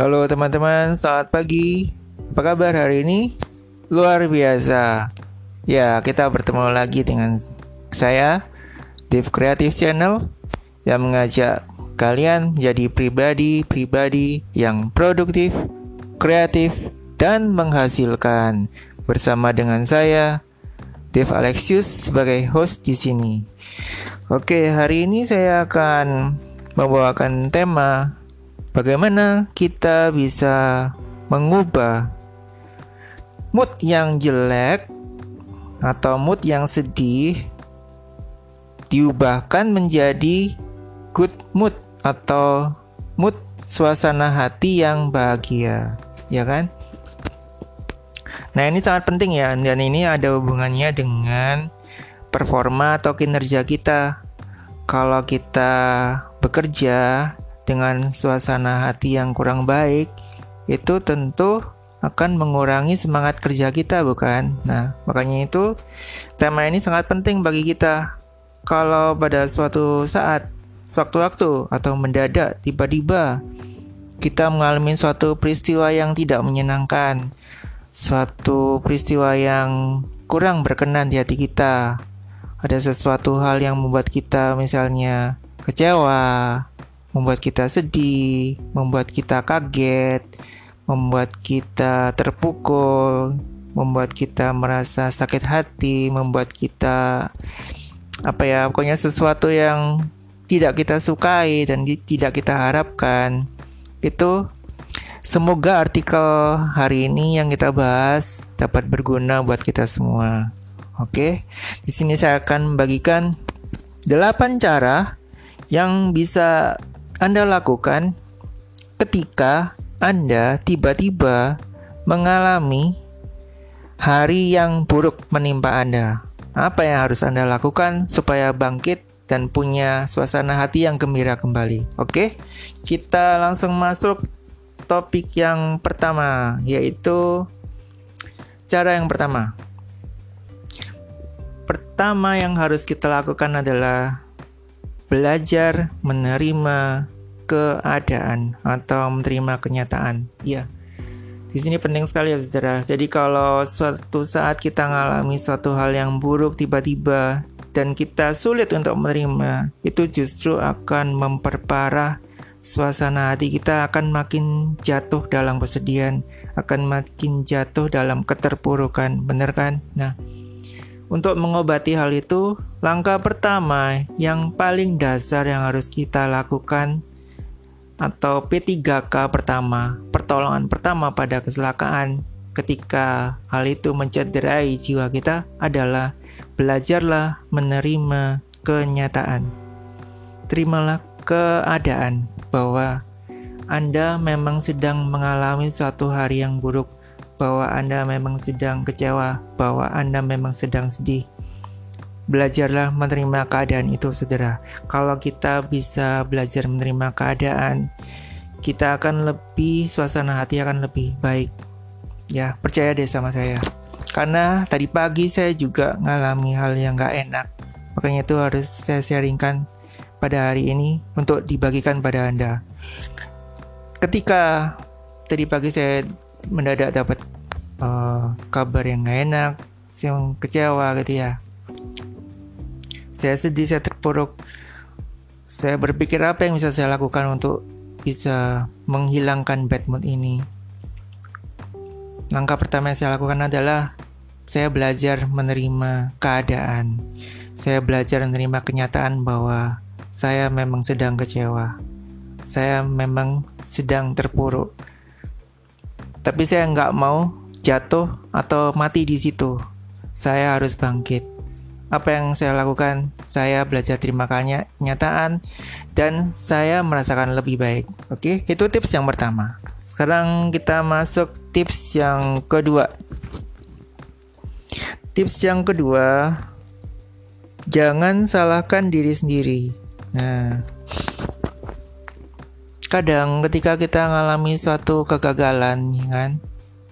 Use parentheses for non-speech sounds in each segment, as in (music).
Halo teman-teman, selamat pagi. Apa kabar hari ini? Luar biasa. Ya, kita bertemu lagi dengan saya, Dev Creative Channel, yang mengajak kalian jadi pribadi-pribadi yang produktif, kreatif, dan menghasilkan bersama dengan saya, Dev Alexius sebagai host di sini. Oke, hari ini saya akan membawakan tema bagaimana kita bisa mengubah mood yang jelek atau mood yang sedih diubahkan menjadi good mood atau mood suasana hati yang bahagia, ya kan? Nah, ini sangat penting ya dan ini ada hubungannya dengan performa atau kinerja kita. Kalau kita bekerja dengan suasana hati yang kurang baik, itu tentu akan mengurangi semangat kerja kita, bukan? Nah, makanya itu tema ini sangat penting bagi kita. Kalau pada suatu saat, sewaktu-waktu, atau mendadak, tiba-tiba kita mengalami suatu peristiwa yang tidak menyenangkan, suatu peristiwa yang kurang berkenan di hati kita, ada sesuatu hal yang membuat kita misalnya kecewa, membuat kita sedih, membuat kita kaget, membuat kita terpukul, membuat kita merasa sakit hati, membuat kita apa ya, pokoknya sesuatu yang tidak kita sukai dan tidak kita harapkan. Itu semoga artikel hari ini yang kita bahas dapat berguna buat kita semua. Oke. Di sini saya akan membagikan 8 cara yang bisa anda lakukan ketika Anda tiba-tiba mengalami hari yang buruk menimpa Anda. Apa yang harus Anda lakukan supaya bangkit dan punya suasana hati yang gembira kembali? Oke, kita langsung masuk topik yang pertama, yaitu cara yang pertama. Pertama yang harus kita lakukan adalah belajar menerima keadaan atau menerima kenyataan. Ya. Di sini penting sekali ya Saudara. Jadi kalau suatu saat kita mengalami suatu hal yang buruk tiba-tiba dan kita sulit untuk menerima, itu justru akan memperparah suasana hati kita akan makin jatuh dalam kesedihan, akan makin jatuh dalam keterpurukan, benar kan? Nah, untuk mengobati hal itu, langkah pertama yang paling dasar yang harus kita lakukan atau P3K pertama, pertolongan pertama pada kecelakaan ketika hal itu mencederai jiwa kita adalah belajarlah menerima kenyataan. Terimalah keadaan bahwa Anda memang sedang mengalami suatu hari yang buruk bahwa Anda memang sedang kecewa, bahwa Anda memang sedang sedih. Belajarlah menerima keadaan itu, saudara. Kalau kita bisa belajar menerima keadaan, kita akan lebih, suasana hati akan lebih baik. Ya, percaya deh sama saya. Karena tadi pagi saya juga ngalami hal yang gak enak. Makanya itu harus saya sharingkan pada hari ini untuk dibagikan pada Anda. Ketika tadi pagi saya mendadak dapat uh, kabar yang gak enak, yang kecewa gitu ya. Saya sedih, saya terpuruk. Saya berpikir apa yang bisa saya lakukan untuk bisa menghilangkan bad mood ini. Langkah pertama yang saya lakukan adalah saya belajar menerima keadaan. Saya belajar menerima kenyataan bahwa saya memang sedang kecewa. Saya memang sedang terpuruk tapi saya nggak mau jatuh atau mati di situ. Saya harus bangkit. Apa yang saya lakukan? Saya belajar terima kenyataan dan saya merasakan lebih baik. Oke, itu tips yang pertama. Sekarang kita masuk tips yang kedua. Tips yang kedua, jangan salahkan diri sendiri. Nah, kadang ketika kita mengalami suatu kegagalan, kan,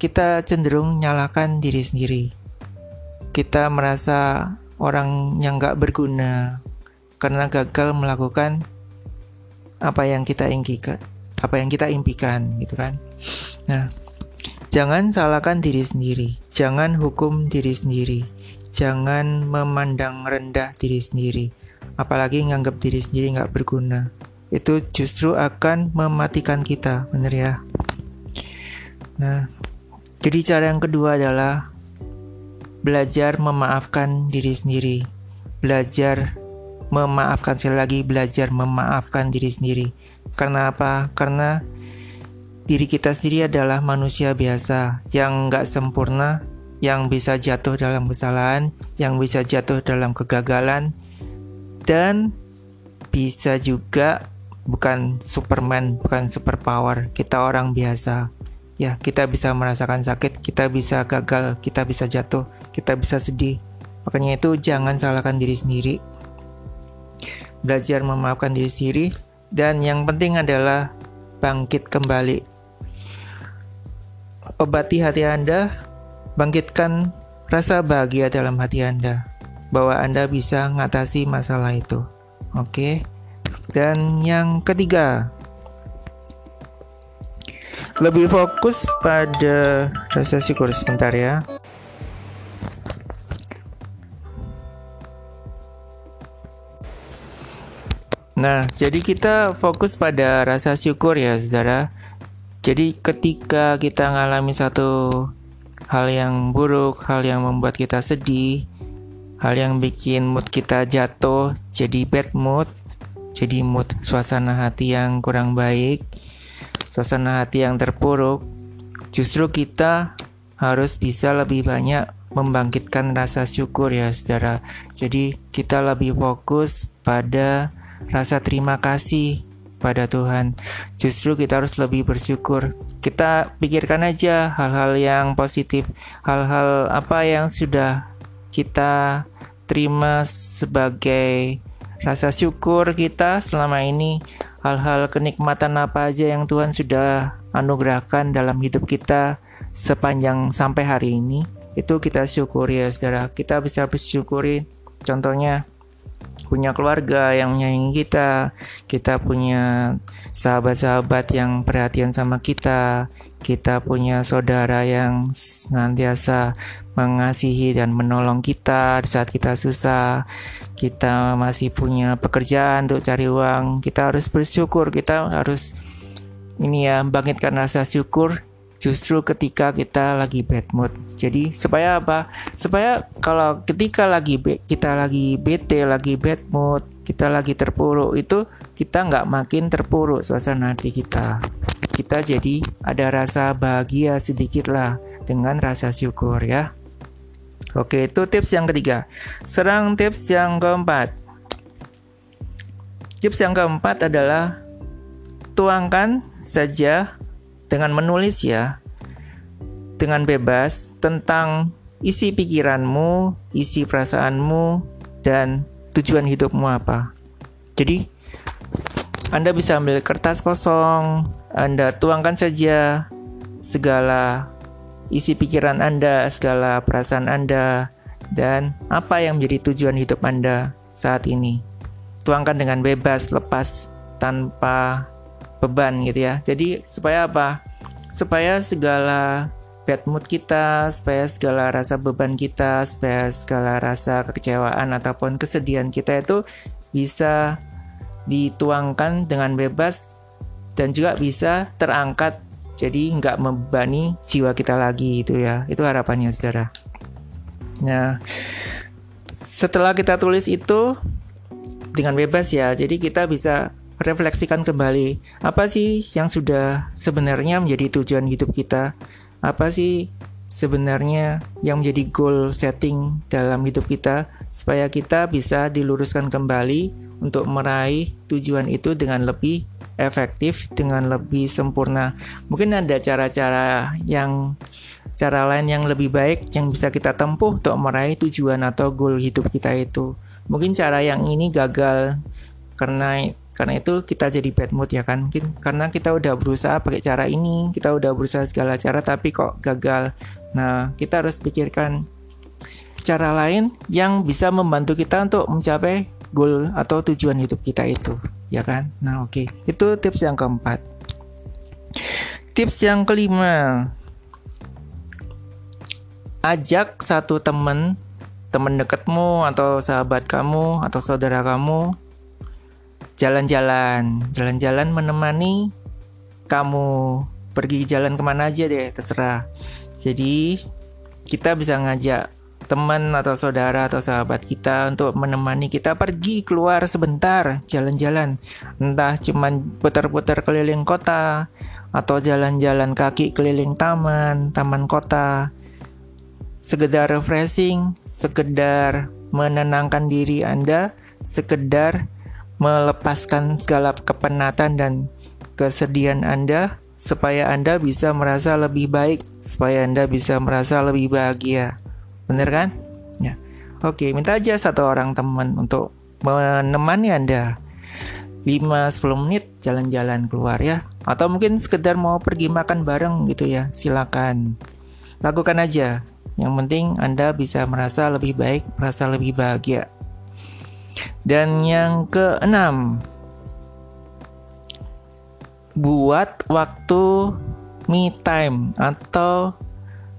kita cenderung nyalakan diri sendiri. Kita merasa orang yang gak berguna karena gagal melakukan apa yang kita inginkan. apa yang kita impikan gitu kan nah jangan salahkan diri sendiri jangan hukum diri sendiri jangan memandang rendah diri sendiri apalagi nganggap diri sendiri nggak berguna itu justru akan mematikan kita bener ya? Nah jadi cara yang kedua adalah belajar memaafkan diri sendiri. Belajar memaafkan sekali lagi belajar memaafkan diri sendiri. Karena apa? Karena diri kita sendiri adalah manusia biasa yang nggak sempurna yang bisa jatuh dalam kesalahan yang bisa jatuh dalam kegagalan dan bisa juga bukan Superman bukan superpower. Kita orang biasa. Ya kita bisa merasakan sakit kita bisa gagal kita bisa jatuh kita bisa sedih. Makanya itu jangan salahkan diri sendiri. Belajar memaafkan diri sendiri, dan yang penting adalah bangkit kembali. Obati hati Anda, bangkitkan rasa bahagia dalam hati Anda, bahwa Anda bisa mengatasi masalah itu. Oke, dan yang ketiga, lebih fokus pada rasa syukur sebentar ya. Nah, jadi kita fokus pada rasa syukur ya, saudara. Jadi ketika kita mengalami satu hal yang buruk, hal yang membuat kita sedih, hal yang bikin mood kita jatuh, jadi bad mood, jadi mood suasana hati yang kurang baik, suasana hati yang terpuruk, justru kita harus bisa lebih banyak membangkitkan rasa syukur ya saudara. Jadi kita lebih fokus pada rasa terima kasih pada Tuhan. Justru kita harus lebih bersyukur. Kita pikirkan aja hal-hal yang positif, hal-hal apa yang sudah kita terima sebagai rasa syukur kita selama ini, hal-hal kenikmatan apa aja yang Tuhan sudah anugerahkan dalam hidup kita sepanjang sampai hari ini. Itu kita syukuri ya saudara. Kita bisa bersyukuri contohnya punya keluarga yang menyayangi kita, kita punya sahabat-sahabat yang perhatian sama kita, kita punya saudara yang senantiasa mengasihi dan menolong kita di saat kita susah, kita masih punya pekerjaan untuk cari uang, kita harus bersyukur, kita harus ini ya bangkitkan rasa syukur justru ketika kita lagi bad mood. Jadi supaya apa? Supaya kalau ketika lagi kita lagi bete, lagi bad mood, kita lagi terpuruk itu kita nggak makin terpuruk suasana hati kita. Kita jadi ada rasa bahagia sedikit lah dengan rasa syukur ya. Oke, itu tips yang ketiga. Serang tips yang keempat. Tips yang keempat adalah tuangkan saja dengan menulis ya dengan bebas tentang isi pikiranmu, isi perasaanmu, dan tujuan hidupmu apa. Jadi, Anda bisa ambil kertas kosong, Anda tuangkan saja segala isi pikiran Anda, segala perasaan Anda, dan apa yang menjadi tujuan hidup Anda saat ini. Tuangkan dengan bebas, lepas, tanpa beban gitu ya. Jadi supaya apa? Supaya segala bad mood kita, supaya segala rasa beban kita, supaya segala rasa kekecewaan ataupun kesedihan kita itu bisa dituangkan dengan bebas dan juga bisa terangkat jadi nggak membebani jiwa kita lagi itu ya itu harapannya saudara nah setelah kita tulis itu dengan bebas ya jadi kita bisa refleksikan kembali apa sih yang sudah sebenarnya menjadi tujuan hidup kita apa sih sebenarnya yang menjadi goal setting dalam hidup kita supaya kita bisa diluruskan kembali untuk meraih tujuan itu dengan lebih efektif dengan lebih sempurna. Mungkin ada cara-cara yang cara lain yang lebih baik yang bisa kita tempuh untuk meraih tujuan atau goal hidup kita itu. Mungkin cara yang ini gagal karena karena itu kita jadi bad mood ya kan? Mungkin karena kita udah berusaha pakai cara ini kita udah berusaha segala cara tapi kok gagal. Nah kita harus pikirkan cara lain yang bisa membantu kita untuk mencapai goal atau tujuan hidup kita itu ya kan? Nah oke. Okay. itu tips yang keempat. Tips yang kelima, ajak satu teman, teman dekatmu atau sahabat kamu atau saudara kamu jalan-jalan, jalan-jalan menemani kamu. Pergi jalan ke mana aja deh, terserah. Jadi kita bisa ngajak teman atau saudara atau sahabat kita untuk menemani kita pergi keluar sebentar jalan-jalan. Entah cuman putar-putar keliling kota atau jalan-jalan kaki keliling taman taman kota. Sekedar refreshing sekedar menenangkan diri Anda sekedar melepaskan segala kepenatan dan kesedihan Anda supaya Anda bisa merasa lebih baik, supaya Anda bisa merasa lebih bahagia. Bener kan? Ya. Oke, minta aja satu orang teman untuk menemani Anda 5-10 menit jalan-jalan keluar ya Atau mungkin sekedar mau pergi makan bareng gitu ya Silakan Lakukan aja Yang penting Anda bisa merasa lebih baik Merasa lebih bahagia Dan yang keenam Buat waktu me time Atau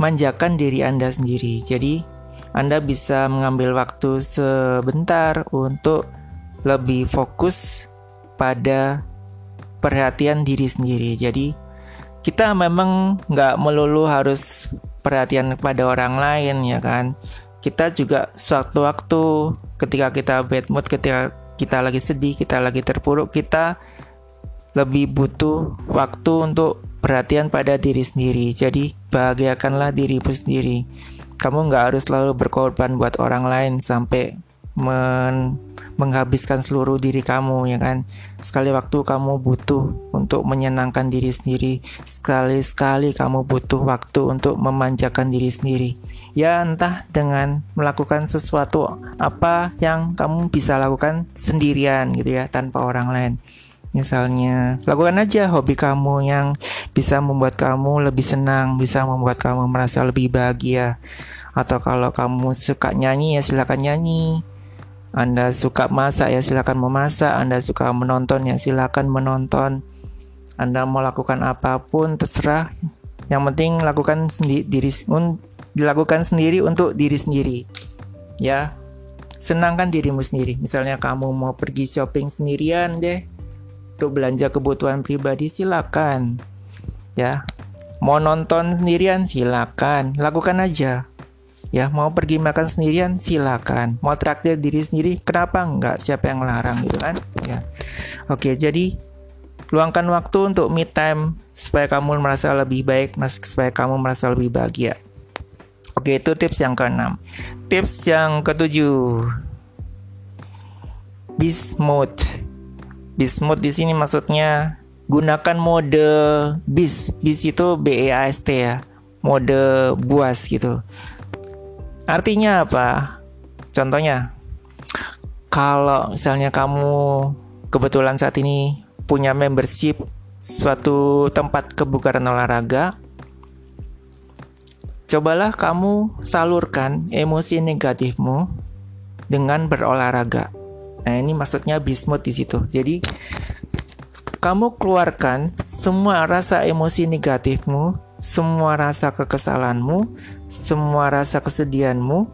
manjakan diri Anda sendiri. Jadi, Anda bisa mengambil waktu sebentar untuk lebih fokus pada perhatian diri sendiri. Jadi, kita memang nggak melulu harus perhatian kepada orang lain, ya kan? Kita juga sewaktu-waktu ketika kita bad mood, ketika kita lagi sedih, kita lagi terpuruk, kita lebih butuh waktu untuk perhatian pada diri sendiri. Jadi, bahagiakanlah dirimu sendiri. Kamu nggak harus selalu berkorban buat orang lain sampai men menghabiskan seluruh diri kamu ya kan sekali waktu kamu butuh untuk menyenangkan diri sendiri sekali-sekali kamu butuh waktu untuk memanjakan diri sendiri ya entah dengan melakukan sesuatu apa yang kamu bisa lakukan sendirian gitu ya tanpa orang lain Misalnya, lakukan aja hobi kamu yang bisa membuat kamu lebih senang, bisa membuat kamu merasa lebih bahagia. Atau kalau kamu suka nyanyi ya silakan nyanyi. Anda suka masak ya silakan memasak, Anda suka menonton ya silakan menonton. Anda mau lakukan apa pun terserah. Yang penting lakukan sendiri diri un, dilakukan sendiri untuk diri sendiri. Ya. Senangkan dirimu sendiri. Misalnya kamu mau pergi shopping sendirian deh, untuk belanja kebutuhan pribadi silakan ya mau nonton sendirian silakan lakukan aja ya mau pergi makan sendirian silakan. Mau traktir diri sendiri kenapa enggak? Siapa yang melarang gitu kan? Ya. Oke jadi luangkan waktu untuk me time supaya kamu merasa lebih baik supaya kamu merasa lebih bahagia. Oke itu tips yang keenam. Tips yang ketujuh. Beast mode Bismuth di sini maksudnya gunakan mode bis. Bis itu B E A S T ya. Mode buas gitu. Artinya apa? Contohnya kalau misalnya kamu kebetulan saat ini punya membership suatu tempat kebugaran olahraga, cobalah kamu salurkan emosi negatifmu dengan berolahraga. Nah, ini maksudnya bismuth di situ. Jadi kamu keluarkan semua rasa emosi negatifmu, semua rasa kekesalanmu, semua rasa kesedihanmu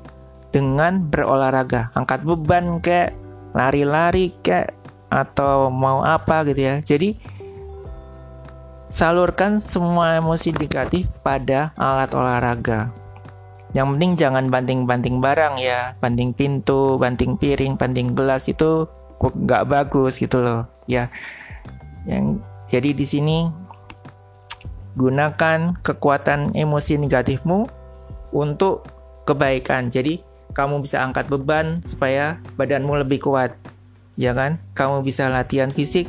dengan berolahraga. Angkat beban kayak lari-lari kayak atau mau apa gitu ya. Jadi salurkan semua emosi negatif pada alat olahraga. Yang penting jangan banting-banting barang ya, banting pintu, banting piring, banting gelas itu kok nggak bagus gitu loh, ya. Yang jadi di sini gunakan kekuatan emosi negatifmu untuk kebaikan. Jadi kamu bisa angkat beban supaya badanmu lebih kuat. Ya kan? Kamu bisa latihan fisik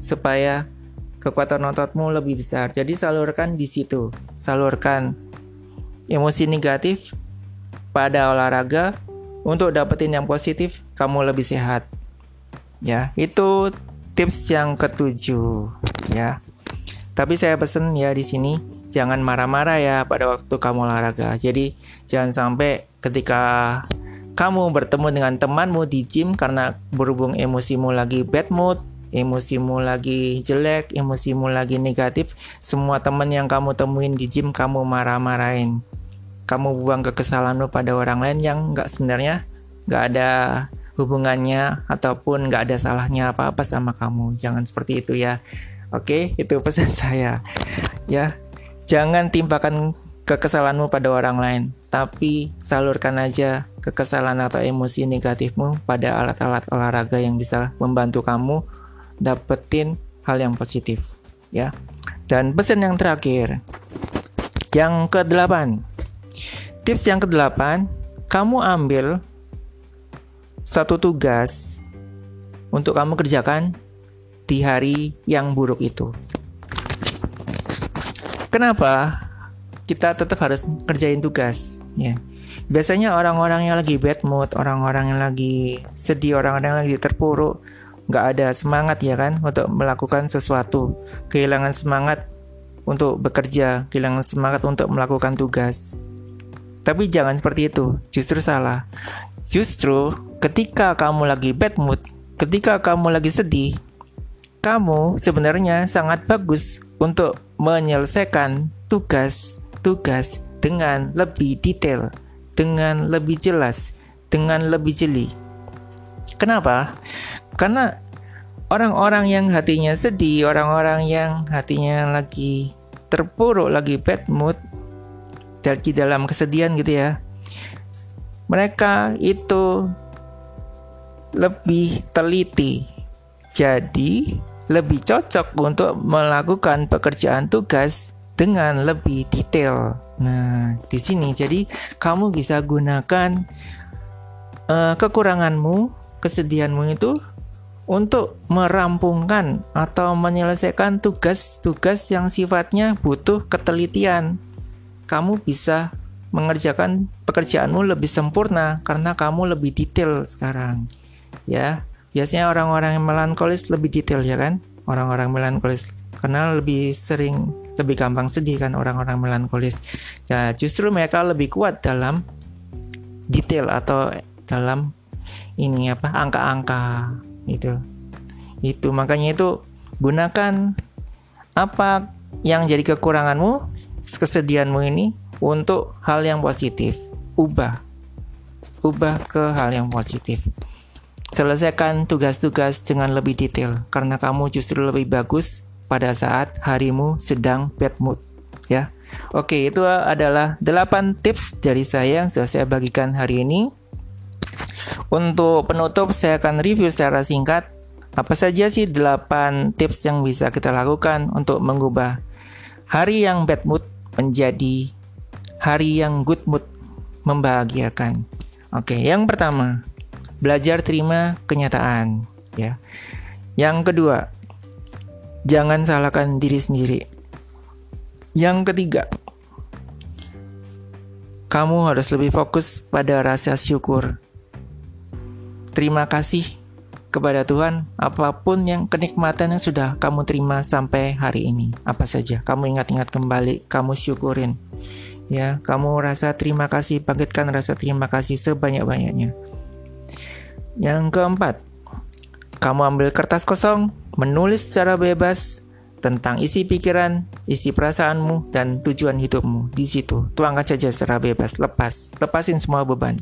supaya kekuatan ototmu lebih besar. Jadi salurkan di situ. Salurkan emosi negatif pada olahraga untuk dapetin yang positif kamu lebih sehat ya itu tips yang ketujuh ya tapi saya pesen ya di sini jangan marah-marah ya pada waktu kamu olahraga jadi jangan sampai ketika kamu bertemu dengan temanmu di gym karena berhubung emosimu lagi bad mood emosimu lagi jelek, emosimu lagi negatif, semua teman yang kamu temuin di gym kamu marah-marahin. Kamu buang kekesalanmu pada orang lain yang nggak sebenarnya nggak ada hubungannya ataupun nggak ada salahnya apa-apa sama kamu. Jangan seperti itu ya. Oke, itu pesan (laughs) saya. Ya, jangan timpakan kekesalanmu pada orang lain, tapi salurkan aja kekesalan atau emosi negatifmu pada alat-alat olahraga yang bisa membantu kamu dapetin hal yang positif ya. Dan pesan yang terakhir, yang ke-8. Tips yang ke-8, kamu ambil satu tugas untuk kamu kerjakan di hari yang buruk itu. Kenapa? Kita tetap harus kerjain tugas, ya. Biasanya orang-orang yang lagi bad mood, orang-orang yang lagi sedih, orang-orang yang lagi terpuruk, nggak ada semangat ya kan untuk melakukan sesuatu kehilangan semangat untuk bekerja kehilangan semangat untuk melakukan tugas tapi jangan seperti itu justru salah justru ketika kamu lagi bad mood ketika kamu lagi sedih kamu sebenarnya sangat bagus untuk menyelesaikan tugas-tugas dengan lebih detail, dengan lebih jelas, dengan lebih jeli. Kenapa? Karena orang-orang yang hatinya sedih, orang-orang yang hatinya lagi terpuruk, lagi bad mood, lagi dalam kesedihan gitu ya. Mereka itu lebih teliti. Jadi, lebih cocok untuk melakukan pekerjaan tugas dengan lebih detail. Nah, di sini jadi kamu bisa gunakan uh, kekuranganmu, kesedihanmu itu untuk merampungkan atau menyelesaikan tugas-tugas yang sifatnya butuh ketelitian. Kamu bisa mengerjakan pekerjaanmu lebih sempurna karena kamu lebih detail sekarang. Ya, biasanya orang-orang yang melankolis lebih detail ya kan? Orang-orang melankolis. Karena lebih sering lebih gampang sedih kan orang-orang melankolis. Ya, justru mereka lebih kuat dalam detail atau dalam ini apa angka-angka itu itu makanya itu gunakan apa yang jadi kekuranganmu kesedihanmu ini untuk hal yang positif. Ubah. Ubah ke hal yang positif selesaikan tugas-tugas dengan lebih detail karena kamu justru lebih bagus pada saat harimu sedang bad mood ya oke itu adalah 8 tips dari saya yang sudah saya bagikan hari ini untuk penutup saya akan review secara singkat apa saja sih 8 tips yang bisa kita lakukan untuk mengubah hari yang bad mood menjadi hari yang good mood membahagiakan. Oke, yang pertama, belajar terima kenyataan, ya. Yang kedua, jangan salahkan diri sendiri. Yang ketiga, kamu harus lebih fokus pada rasa syukur. Terima kasih kepada Tuhan apa pun yang kenikmatan yang sudah kamu terima sampai hari ini apa saja kamu ingat-ingat kembali kamu syukurin ya kamu rasa terima kasih bangkitkan rasa terima kasih sebanyak-banyaknya yang keempat kamu ambil kertas kosong menulis secara bebas tentang isi pikiran, isi perasaanmu, dan tujuan hidupmu. Di situ, tuangkan saja secara bebas, lepas, lepasin semua beban.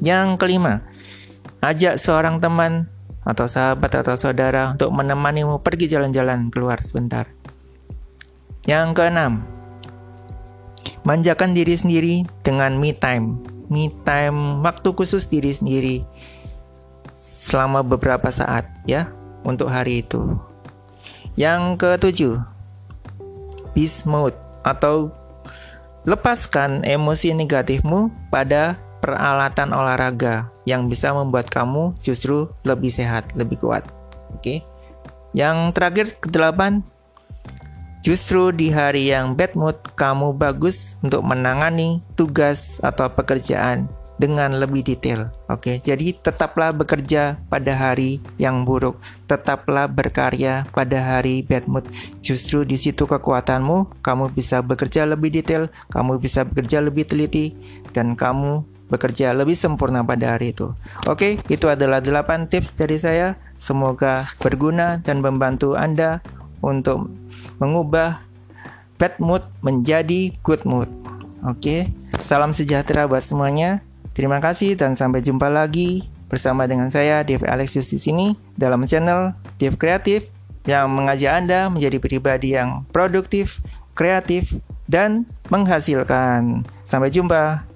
Yang kelima, Ajak seorang teman atau sahabat atau saudara untuk menemanimu pergi jalan-jalan keluar sebentar. Yang keenam, manjakan diri sendiri dengan me time. Me time waktu khusus diri sendiri selama beberapa saat ya untuk hari itu. Yang ketujuh, peace mode atau lepaskan emosi negatifmu pada peralatan olahraga yang bisa membuat kamu justru lebih sehat, lebih kuat. Oke. Yang terakhir kedelapan, justru di hari yang bad mood kamu bagus untuk menangani tugas atau pekerjaan dengan lebih detail. Oke, jadi tetaplah bekerja pada hari yang buruk, tetaplah berkarya pada hari bad mood. Justru di situ kekuatanmu, kamu bisa bekerja lebih detail, kamu bisa bekerja lebih teliti, dan kamu bekerja lebih sempurna pada hari itu. Oke, itu adalah 8 tips dari saya. Semoga berguna dan membantu Anda untuk mengubah bad mood menjadi good mood. Oke, salam sejahtera buat semuanya. Terima kasih dan sampai jumpa lagi bersama dengan saya Dev Alexius di sini dalam channel Dev Kreatif yang mengajak Anda menjadi pribadi yang produktif, kreatif, dan menghasilkan. Sampai jumpa.